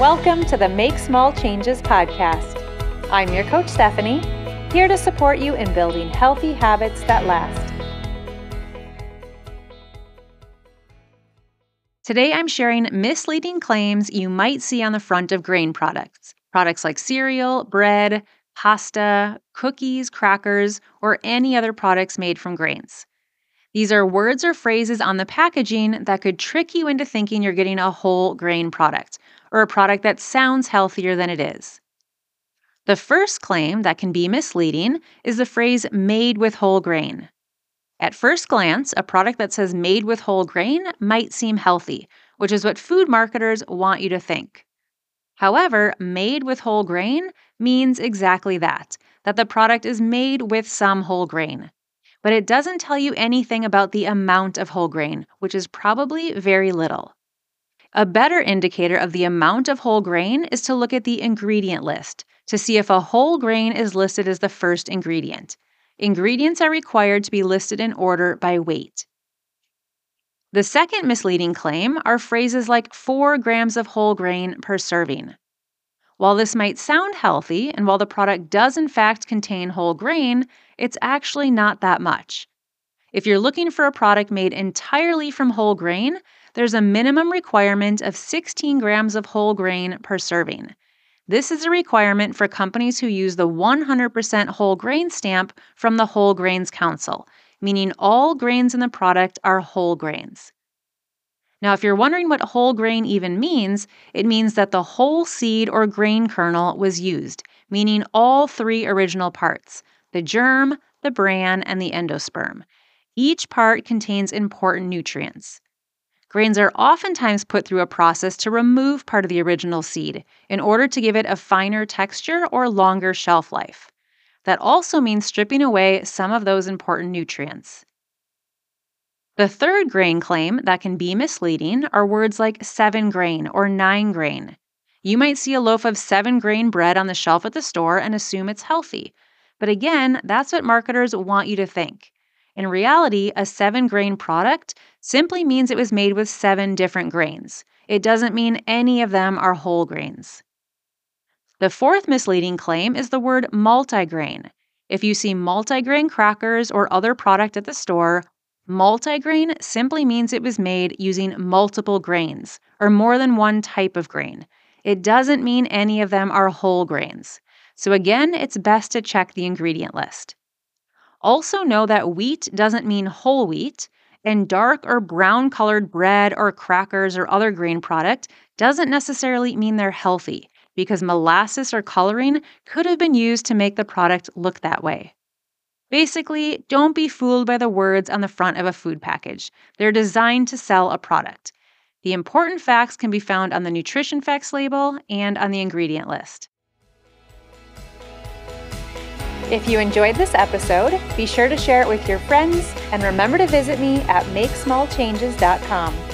Welcome to the Make Small Changes podcast. I'm your coach, Stephanie, here to support you in building healthy habits that last. Today, I'm sharing misleading claims you might see on the front of grain products. Products like cereal, bread, pasta, cookies, crackers, or any other products made from grains. These are words or phrases on the packaging that could trick you into thinking you're getting a whole grain product or a product that sounds healthier than it is. The first claim that can be misleading is the phrase made with whole grain. At first glance, a product that says made with whole grain might seem healthy, which is what food marketers want you to think. However, made with whole grain means exactly that that the product is made with some whole grain but it doesn't tell you anything about the amount of whole grain, which is probably very little. A better indicator of the amount of whole grain is to look at the ingredient list to see if a whole grain is listed as the first ingredient. Ingredients are required to be listed in order by weight. The second misleading claim are phrases like 4 grams of whole grain per serving. While this might sound healthy, and while the product does in fact contain whole grain, it's actually not that much. If you're looking for a product made entirely from whole grain, there's a minimum requirement of 16 grams of whole grain per serving. This is a requirement for companies who use the 100% whole grain stamp from the Whole Grains Council, meaning all grains in the product are whole grains. Now, if you're wondering what whole grain even means, it means that the whole seed or grain kernel was used, meaning all three original parts the germ, the bran, and the endosperm. Each part contains important nutrients. Grains are oftentimes put through a process to remove part of the original seed in order to give it a finer texture or longer shelf life. That also means stripping away some of those important nutrients. The third grain claim that can be misleading are words like seven grain or nine grain. You might see a loaf of seven grain bread on the shelf at the store and assume it's healthy. But again, that's what marketers want you to think. In reality, a seven grain product simply means it was made with seven different grains. It doesn't mean any of them are whole grains. The fourth misleading claim is the word multigrain. If you see multigrain crackers or other product at the store, Multigrain simply means it was made using multiple grains, or more than one type of grain. It doesn't mean any of them are whole grains. So, again, it's best to check the ingredient list. Also, know that wheat doesn't mean whole wheat, and dark or brown colored bread or crackers or other grain product doesn't necessarily mean they're healthy, because molasses or coloring could have been used to make the product look that way. Basically, don't be fooled by the words on the front of a food package. They're designed to sell a product. The important facts can be found on the nutrition facts label and on the ingredient list. If you enjoyed this episode, be sure to share it with your friends and remember to visit me at makesmallchanges.com.